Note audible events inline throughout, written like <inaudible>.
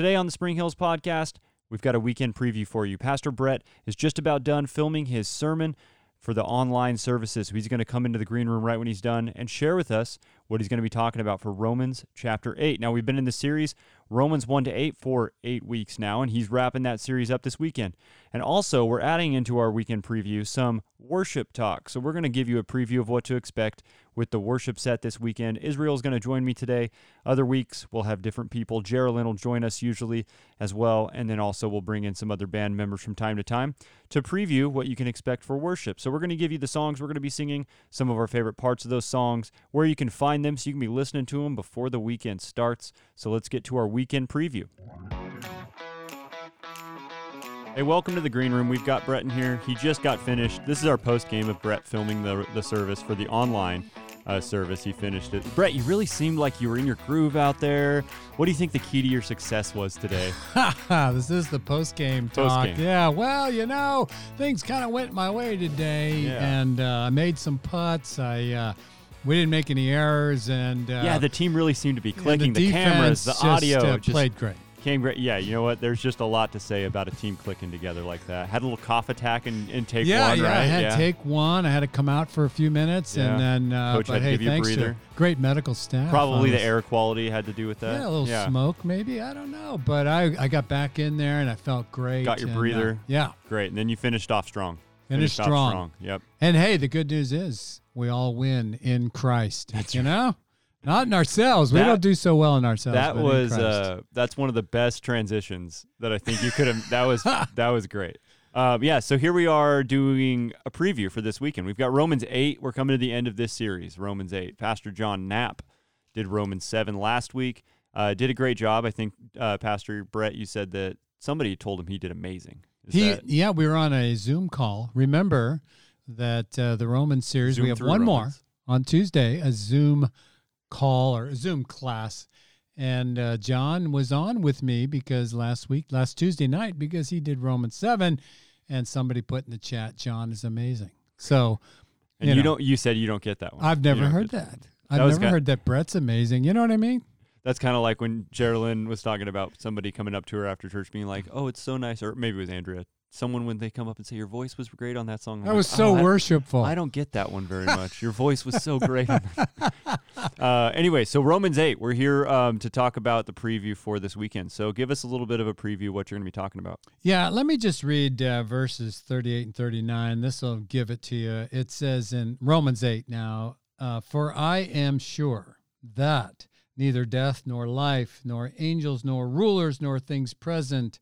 Today on the Spring Hills podcast, we've got a weekend preview for you. Pastor Bret is just about done filming his sermon for the online services. He's going to come into the green room right when he's done and share with us what he's going to be talking about for Romans chapter 8. Now, we've been in the series Romans 1 to 8 for eight weeks now, and he's wrapping that series up this weekend. And also, we're adding into our weekend preview some worship talk. So we're going to give you a preview of what to expect with the worship set this weekend. Israel's going to join me today. Other weeks, we'll have different people. Geraldine will join us usually as well. And then also, we'll bring in some other band members from time to time to preview what you can expect for worship. So we're going to give you the songs we're going to be singing, some of our favorite parts of those songs, where you can find them so you can be listening to them before the weekend starts. So let's get to our weekend preview. Hey, welcome to the green room. We've got Bret in here. He just got finished. This is our post game of Bret filming the, the service for the online uh, service. He finished it. Bret, you really seemed like you were in your groove out there. What do you think the key to your success was today? <laughs> this is the post game talk. Post-game. Yeah, well, you know, things kind of went my way today, Yeah. and uh, I made some putts. I uh, we didn't make any errors, and uh, yeah, the team really seemed to be clicking. The, cameras, the defense audio, uh, just played great. came great. Yeah, you know what? There's just a lot to say about a team clicking together like that. Had a little cough attack in, in take yeah, one, yeah. right? I had yeah. take one. I had to come out for a few minutes, Yeah. and then uh, Coach but had to hey, give you a thanks to breather. great medical staff. Probably I the air quality had to do with that. Yeah, a little smoke, maybe. I don't know, but I I got back in there and I felt great. Got your and, uh, breather. yeah, Great. And then you finished off strong. Finished off strong. strong. Yep. And hey, the good news is we all win in Christ. That's you know, not in ourselves. we don't do so well in ourselves. That was uh, that's one of the best transitions that I think you could have. that was <laughs> that was great. Um, yeah, so here we are doing a preview for this weekend. We've got Romans eight. We're coming to the end of this series, Romans eight. Pastor John Knapp did Romans seven last week. Uh, did a great job. I think uh, Pastor Bret, you said that somebody told him he did amazing. Is he. that- Yeah, we were on a Zoom call. Remember that uh, the Roman series. Zoom we have one Romans. more on Tuesday, a Zoom call or a Zoom class. And uh, John was on with me because last week, last Tuesday night, because he did Romans seven, and somebody put in the chat, "John is amazing." So and you you, know. don't. You said you don't get that one. I've never heard get that. I've never ki- heard that Bret's amazing. You know what I mean? That's kind of like when Geraldine was talking about somebody coming up to her after church, being like, "Oh, it's so nice," or maybe it was Andrea. Someone when they come up and say, "Your voice was great on that song." I'm That like, was so "Oh, worshipful. I don't get that one very <laughs> much. Your voice was so great. <laughs> uh, anyway, so Romans 8, we're here um, to talk about the preview for this weekend. So give us a little bit of a preview what you're going to be talking about. Yeah, let me just read uh, verses 38 and 39. This will give it to you. It says in Romans 8 now, uh, For I am sure that neither death nor life, nor angels, nor rulers, nor things present,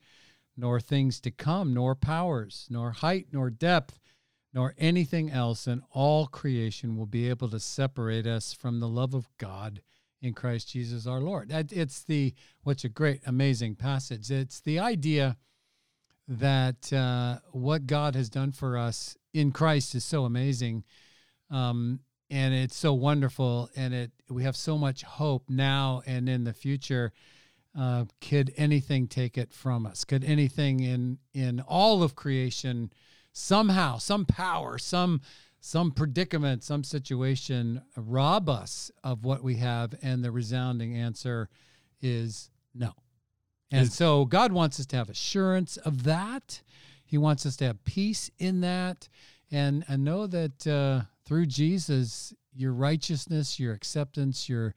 nor things to come, nor powers, nor height, nor depth, nor anything else in all creation will be able to separate us from the love of God in Christ Jesus our Lord. It's the, what's a great, amazing passage. It's the idea that uh, what God has done for us in Christ is so amazing, um, and it's so wonderful, and it we have so much hope now and in the future. Uh, could anything take it from us? Could anything in in all of creation somehow, some power, some some predicament, some situation rob us of what we have? And the resounding answer is no. And so God wants us to have assurance of that. He wants us to have peace in that, and and know that uh, through Jesus, your righteousness, your acceptance, your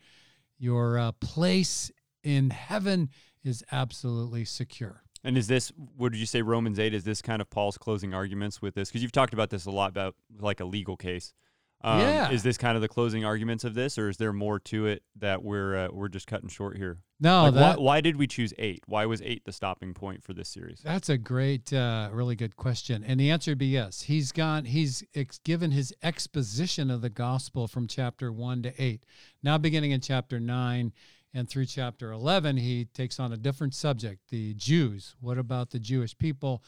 your uh, place in heaven is absolutely secure. And is this, what did you say, Romans 8? Is this kind of Paul's closing arguments with this? Because you've talked about this a lot about like a legal case. Um, Yeah. Is this kind of the closing arguments of this, or is there more to it that we're uh, we're just cutting short here? No, Like, that, why, why did we choose eight? Why was eight the stopping point for this series? That's a great, uh, really good question, and the answer would be yes. He's gone. He's ex- given his exposition of the gospel from chapter one to eight. Now, beginning in chapter nine and through chapter eleven, he takes on a different subject: the Jews. What about the Jewish people?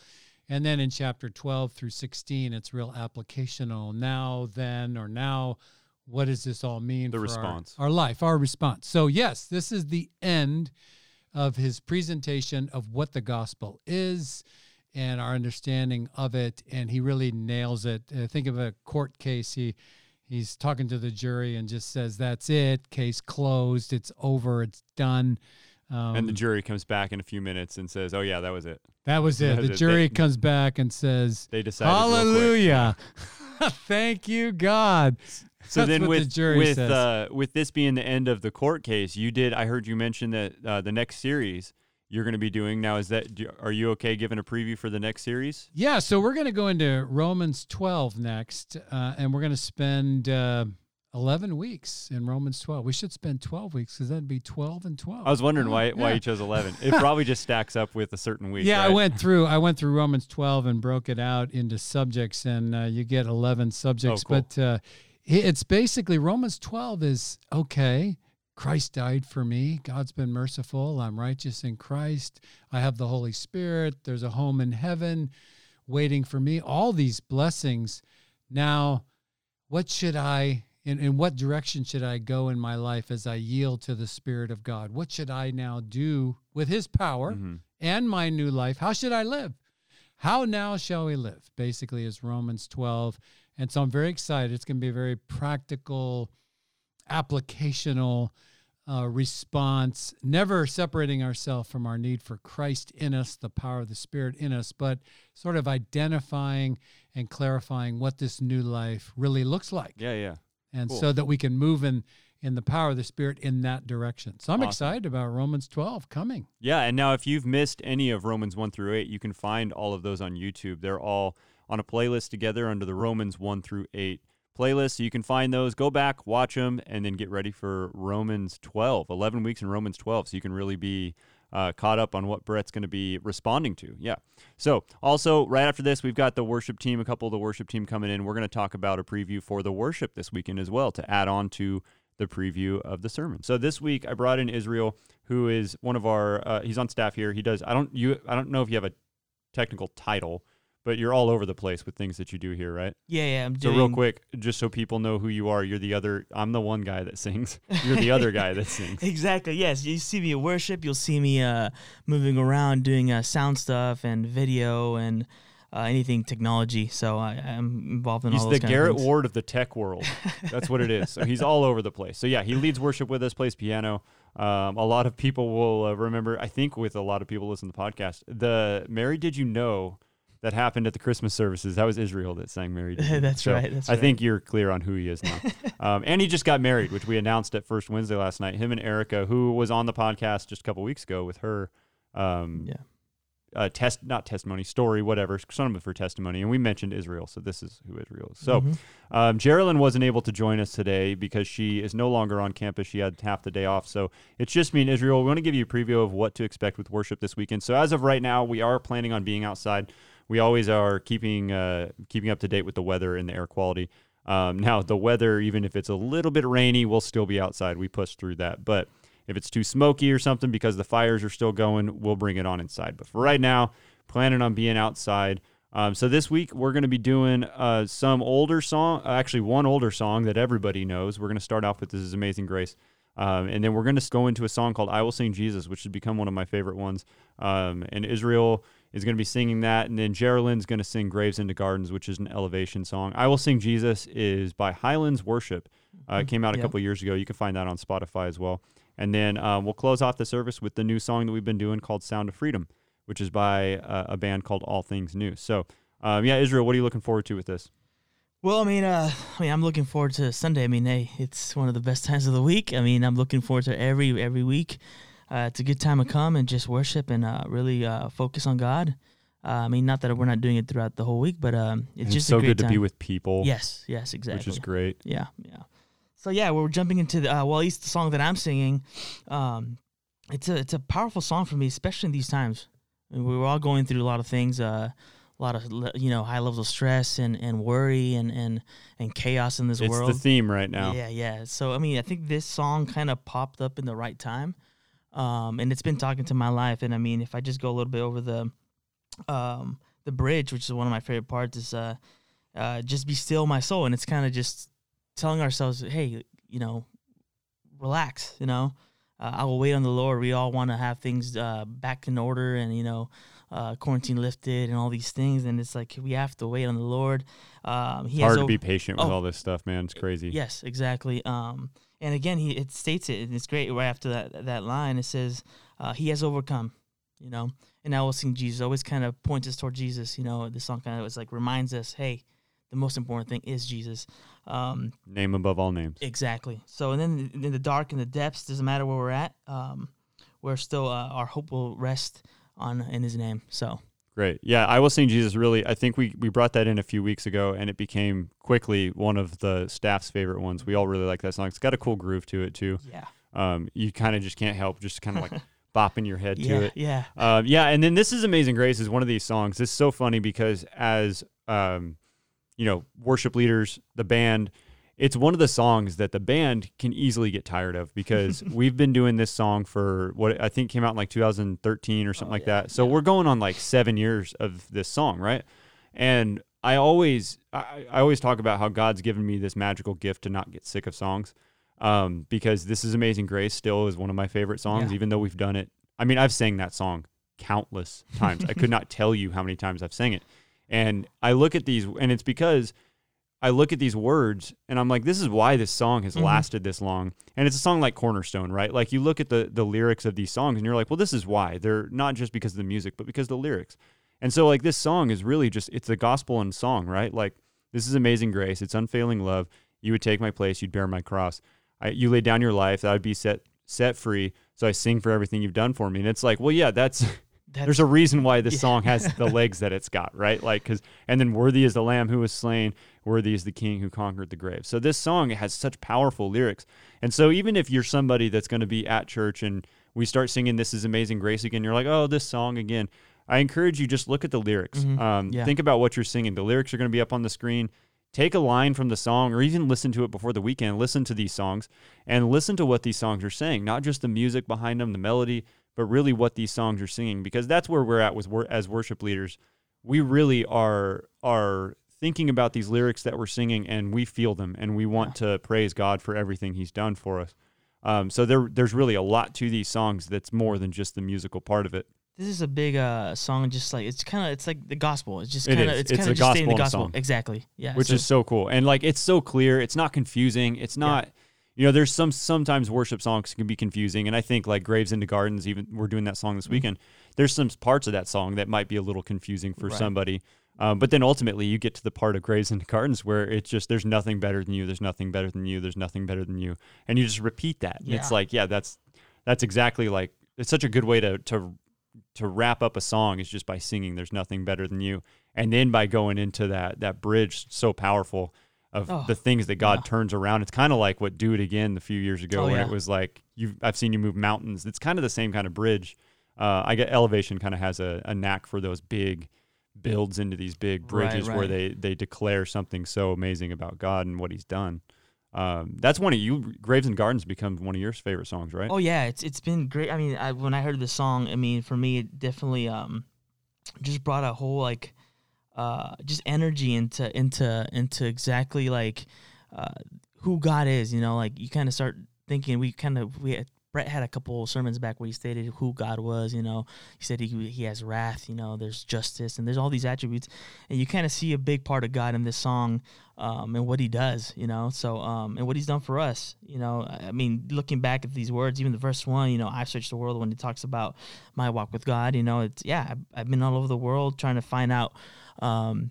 And then in chapter twelve through sixteen, it's real applicational. Now, then, or now. What does this all mean The for our- response. our life, our response? So, yes, this is the end of his presentation of what the gospel is and our understanding of it and he really nails it uh, think of a court case he he's talking to the jury and just says that's it case closed it's over it's done Um, and the jury comes back in a few minutes and says, "Oh yeah, that was it. that was <laughs> it. that was The it. jury They- comes back and says, They decided." "Hallelujah, <laughs> thank you, God." So That's then, with the jury with uh, with this being the end of the court case, you did. I heard you mention that uh, the next series you're going to be doing now. Is that do- are you okay giving a preview for the next series? Yeah, so we're going to go into Romans 12 next, uh, and we're going to spend uh, 11 weeks in Romans 12. We should spend 12 weeks because that'd be 12 and 12. I was wondering why why you chose <laughs> 11. It probably just stacks up with a certain week. Yeah, I went through. I went through Romans 12 and broke it out into subjects, and uh, you get 11 subjects. Oh, cool. But uh, it's basically Romans 12 is okay. Christ died for me. God's been merciful. I'm righteous in Christ. I have the Holy Spirit. There's a home in heaven waiting for me. All these blessings. Now, what should I? In, in what direction should I go in my life as I yield to the Spirit of God? What should I now do with His power? Mhm. and my new life. How should I live? How now shall we live? Basically, is Romans 12. And so I'm very excited. It's going to be a very practical, applicational uh, response, never separating ourselves from our need for Christ in us, the power of the Spirit in us, but sort of identifying and clarifying what this new life really looks like. Yeah, yeah. And Cool. so that we can move in in the power of the Spirit in that direction. So I'm Awesome. excited about Romans 12 coming. Yeah, and now if you've missed any of Romans 1 through 8, you can find all of those on YouTube. They're all on a playlist together under the Romans 1 through 8 playlist. So you can find those, go back, watch them, and then get ready for Romans 12. 11 weeks in Romans 12. So you can really be uh, caught up on what Bret's going to be responding to. Yeah. So also, right after this, we've got the worship team, a couple of the worship team coming in. We're going to talk about a preview for the worship this weekend as well to add on to the preview of the sermon. So this week I brought in Israel, who is one of our. Uh, he's on staff here. He does. I don't. You. I don't know if you have a technical title, but you're all over the place with things that you do here, right? Yeah, yeah. I'm doing... So real quick, just so people know who you are, you're the other. I'm the one guy that sings. <laughs> You're the other guy that <laughs> sings. Exactly. Yes, you see me at worship. You'll see me uh, moving around, doing uh, sound stuff and video and uh, anything technology. So I, I'm involved in He's all the those kind of Garett things. Ward of the tech world. That's what it is. So he's all over the place. So yeah, he leads worship with us, plays piano. Um, a lot of people will uh, remember. I think with a lot of people listen to the podcast, the "Mary Did You Know" that happened at the Christmas services. That was Israel that sang "Mary." Did You Know." That's So right, that's I right. think you're clear on who he is now. <laughs> um, and he just got married, which we announced at First Wednesday last night. Him and Erica, who was on the podcast just a couple weeks ago with her. Um, Yeah. uh, test not testimony story whatever some of it for testimony and we mentioned israel so this is who israel is so Mhm. um, Geraldine wasn't able to join us today because she is no longer on campus she had half the day off so it's just me and israel we want to give you a preview of what to expect with worship this weekend so as of right now we are planning on being outside we always are keeping uh, keeping up to date with the weather and the air quality um, now the weather even if it's a little bit rainy we'll still be outside we push through that but if it's too smoky or something because the fires are still going, we'll bring it on inside. But for right now, planning on being outside. Um, so this week we're going to be doing uh, some older song, actually one older song that everybody knows. We're going to start off with "This Is Amazing Grace," um, and then we're going to go into a song called "I Will Sing Jesus," which has become one of my favorite ones. Um, and Israel is going to be singing that, and then Geraldine's going to sing "Graves into Gardens," which is an elevation song. "I Will Sing Jesus" is by Highlands Worship. Uh, it came out a Yeah. couple years ago. You can find that on Spotify as well. And then um, we'll close off the service with the new song that we've been doing called Sound of Freedom, which is by uh, a band called All Things New. So, um, yeah, Israel, what are you looking forward to with this? Well, I mean, uh, I mean, I'm looking forward to Sunday. I mean, hey, it's one of the best <laughs> times of the week. I mean, I'm looking forward to every every week. Uh, it's a good time to come and just worship and uh, really uh, focus on God. Uh, I mean, not that we're not doing it throughout the whole week, but um, it's And just so a great good to be with people, Yes, yes, exactly. which is great. Yeah, yeah. So yeah, we're jumping into the uh, well, at least the song that I'm singing. Um, it's a it's a powerful song for me, especially in these times. I mean, we were all going through a lot of things, uh, a lot of you know high levels of stress and, and worry and, and and chaos in this It's world. the theme right now. Yeah, yeah. So I mean, I think this song kind of popped up in the right time, um, and it's been talking to my life. And I mean, if I just go a little bit over the, um, the bridge, which is one of my favorite parts, is uh, uh, just be still, my soul, and it's kind of just telling ourselves, hey, you know, relax. You know, uh, I will wait on the Lord. We all want to have things uh, back in order, and you know. Uh, quarantine lifted and all these things, and it's like we have to wait on the Lord. Um, he It's has hard to over- be patient with Oh. all this stuff, man. It's crazy. Yes, exactly. Um, And again, he it states it, and it's great. Right after that that line, it says, uh, "He has overcome." You know, and I will sing Jesus. Always kind of points us toward Jesus. You know, the song kind of was like reminds us, hey, the most important thing is Jesus. Um, Name above all names. exactly. So, and then in the dark and the depths, doesn't matter where we're at. Um, we're still uh, our hope will rest on in His name. So Great. Yeah, I will sing Jesus really. I think we we brought that in a few weeks ago and it became quickly one of the staff's favorite ones. We all really like that song. It's got a cool groove to it too. yeah, Um, you kind of just can't help just kind of like <laughs> bopping your head to yeah, it. yeah, Um, yeah, and then this is Amazing Grace is one of these songs. It's so funny because as um, you know, worship leaders, the band, it's one of the songs that the band can easily get tired of because <laughs> we've been doing this song for what I think came out in like 2013 or something Oh, like yeah, that. So we're going on like seven years of this song, right? And I always, I, I always talk about how God's given me this magical gift to not get sick of songs, um, because this is Amazing Grace still is one of my favorite songs, Yeah. even though we've done it. I mean, I've sang that song countless times. I could <laughs> not tell you how many times I've sang it. And I look at these, and it's because I look at these words and I'm like, this is why this song has Mhm. lasted this long. And it's a song like Cornerstone, right? Like you look at the the lyrics of these songs and you're like, well, this is why. They're not just because of the music, but because of the lyrics. And so like this song is really just it's a gospel and song, right? Like this is amazing grace. It's unfailing love. You would take my place, you'd bear my cross. I, you laid down your life, that would be set set free. So I sing for everything you've done for me. And it's like, well, yeah, that's <laughs> That's, there's a reason why this <laughs> Yeah. song has the legs that it's got, right? Like, cause, and then worthy is the lamb who was slain, worthy is the king who conquered the grave. So this song has such powerful lyrics. And so even if you're somebody that's going to be at church and we start singing This is Amazing Grace again, you're like, oh, this song again. I encourage you just look at the lyrics. Mhm. Um, Yeah. Think about what you're singing. The lyrics are going to be up on the screen. Take a line from the song or even listen to it before the weekend. Listen to these songs and listen to what these songs are saying, not just the music behind them, the melody, but really what these songs are singing because that's where we're at with as worship leaders. We really are are thinking about these lyrics that we're singing and we feel them and we want to praise God for everything he's done for us. Um, so there there's really a lot to these songs that's more than just the musical part of it. this is a big uh song. Just like it's kind of it's like the gospel. It's just kind of is. it's It's kind of just stating the gospel in a gospel. song. Exactly. Yeah. which so- is so cool. And like it's so clear. It's not confusing. It's not you know, there's some sometimes worship songs can be confusing. And I think like Graves into Gardens, even we're doing that song this Mm-hmm. weekend. There's some parts of that song that might be a little confusing for Right. somebody. Um, but then ultimately you get to the part of Graves into Gardens where it's just there's nothing better than you, there's nothing better than you, there's nothing better than you. And you just repeat that. And It's like, yeah, that's that's exactly like it's such a good way to to to wrap up a song is just by singing there's nothing better than you and then by going into that that bridge so powerful of Oh, the things that God yeah. turns around. It's kind of like what Do It Again a few years ago Oh, when yeah. it was like you I've seen you move mountains. It's kind of the same kind of bridge. Uh, I get Elevation kind of has a, a knack for those big builds into these big Right, bridges where they they declare something so amazing about God and what He's done. Um, that's one of you Graves and Gardens becomes one of your favorite songs, right? Oh yeah, it's it's been great. I mean, I, when I heard the song, I mean, for me, it definitely um just brought a whole like uh just energy into into into exactly like uh who God is. You know, like you kind of start thinking. We kind of we had, Bret had a couple sermons back where he stated who God was. You know, he said he he has wrath. You know, there's justice and there's all these attributes, and you kind of see a big part of God in this song um, and what he does, you know. So, um, and what he's done for us, you know. I mean, looking back at these words, even the verse one, you know, I've searched the world when he talks about my walk with God, you know, it's yeah, I've, I've been all over the world trying to find out, um,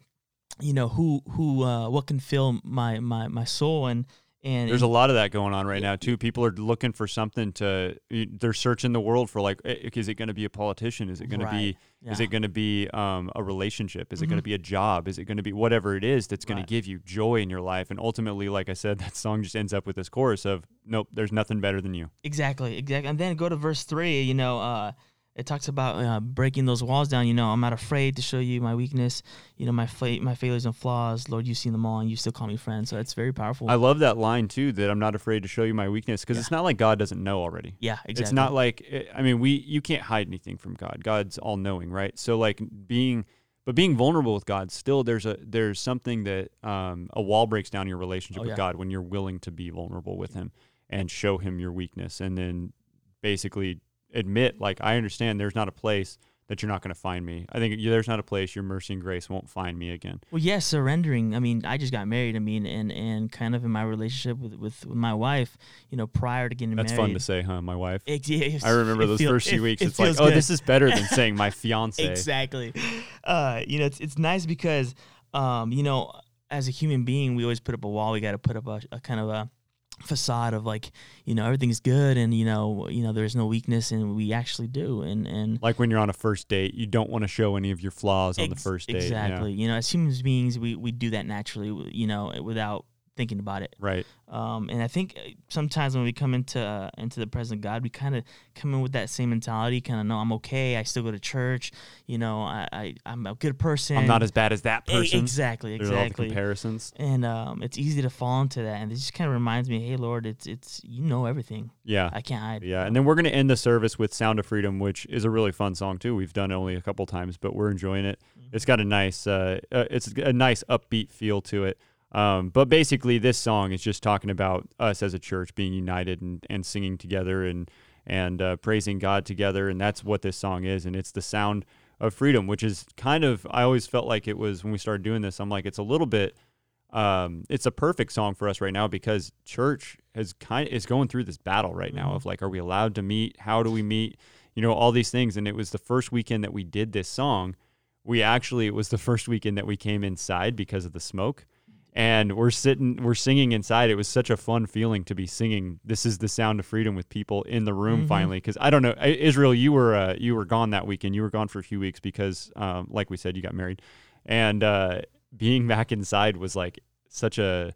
you know, who who uh, what can fill my my my soul and and There's a lot of that going on right now too. People are looking for something to. They're searching the world for like, is it going to be a politician? Is it going to Right. be? Is it going to be um, a relationship? Is it going to be a job? Is it going to be whatever it is that's going Right. to give you joy in your life? And ultimately, like I said, <laughs> that song just ends up with this chorus of, "Nope, there's nothing better than you." Exactly, exactly. And then go to verse three. You know, uh, it talks about uh, breaking those walls down. You know, I'm not afraid to show you my weakness. You know, my fa- my failures and flaws. Lord, you've seen them all, and you still call me friend. So it's very powerful. I love that line too. That I'm not afraid to show you my weakness because Yeah. it's not like God doesn't know already. yeah, exactly. It's not like eh, I mean, we you can't hide anything from God. God's all knowing, right? So like being but being vulnerable with God, still there's a there's something that um, a wall breaks down in your relationship Oh, with yeah. God when you're willing to be vulnerable with Him and show Him your weakness, and then basically admit like I understand there's not a place that you're not going to find me. I think there's not a place your mercy and grace won't find me again. Well, yes, yeah, surrendering. I mean, I just got married. I mean, and and kind of in my relationship with with, with my wife, you know, prior to getting That's married. That's fun to say, huh? My wife. It, yeah, I remember <laughs> those feel, first few it, weeks. It it's like, good. oh, this is better than <laughs> saying my fiance. exactly. Uh, you know, it's it's nice because, um, you know, as a human being, we always put up a wall. We got to put up a, a kind of a facade of like you know everything's good and you know you know there's no weakness and we actually do and and like when you're on a first date you don't want to show any of your flaws on ex- the first date exactly yeah. you know as human beings we we do that naturally you know without thinking about it right um, and I think uh, sometimes when we come into uh, into the presence of God, we kind of come in with that same mentality. Kind of know I'm okay. I still go to church. You know, I, I am a good person. I'm not as bad as that person. exactly, There's all the exactly. comparisons. And um, it's easy to fall into that. And it just kind of reminds me, hey Lord, it's it's you know everything. Yeah. I can't hide. Yeah, and then we're going to end the service with "Sound of Freedom," which is a really fun song too. We've done it only a couple times, but we're enjoying it. It's got a nice, uh, uh, it's a nice upbeat feel to it. Um, but basically, this song is just talking about us as a church being united and, and singing together and and uh, praising God together, and that's what this song is. And it's the sound of freedom, which is kind of I always felt like it was when we started doing this. I'm like, it's a little bit. Um, it's a perfect song for us right now because church has kind of, is going through this battle right now of like, are we allowed to meet? How do we meet? You know, all these things. And it was the first weekend that we did this song. We actually it was the first weekend that we came inside because of the smoke and we're sitting we're singing inside. It was such a fun feeling to be singing this is the sound of freedom with people in the room Mhm. finally because i don't know israel you were uh, you were gone that weekend. You were gone for a few weeks because um, like we said you got married. And uh, being back inside was like such a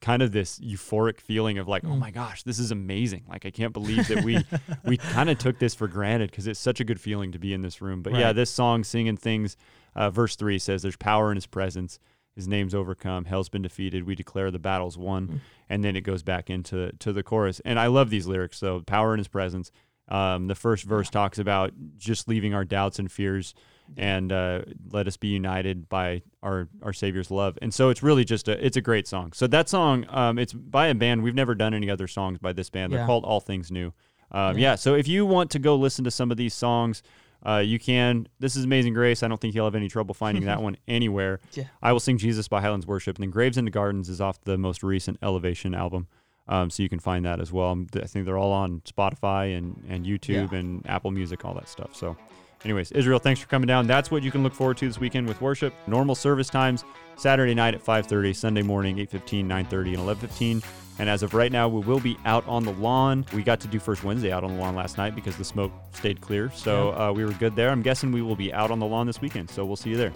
kind of this euphoric feeling of like oh Mm. my gosh this is amazing. Like i can't believe that we we <laughs> kind of took this for granted because it's such a good feeling to be in this room. But yeah this song singing things uh, verse 3 says there's power in his presence his name's overcome hell's been defeated we declare the battle's won Mm. and then it goes back into to the chorus. And i love these lyrics so power in his presence. Um, the first verse talks about just leaving our doubts and fears and uh, let us be united by our our savior's love. And so it's really just a it's a great song. So that song um, it's by a band we've never done any other songs by this band. They're Yeah. called all things new. Um, Yeah. yeah so if you want to go listen to some of these songs uh, you can. This is Amazing Grace. I don't think you'll have any trouble finding that <laughs> one anywhere. Yeah. I Will Sing Jesus by Highlands Worship. And then Graves into Gardens is off the most recent Elevation album. Um, so you can find that as well. Um, I think they're all on Spotify and, and YouTube Yeah. and Apple Music, all that stuff. So, anyways, Israel, thanks for coming down. That's what you can look forward to this weekend with worship. Normal service times Saturday night at 5:30, Sunday morning 8:15, 9:30, and 11:15. And as of right now, we will be out on the lawn. We got to do First Wednesday out on the lawn last night because the smoke stayed clear. So uh, we were good there. I'm guessing we will be out on the lawn this weekend. So we'll see you there.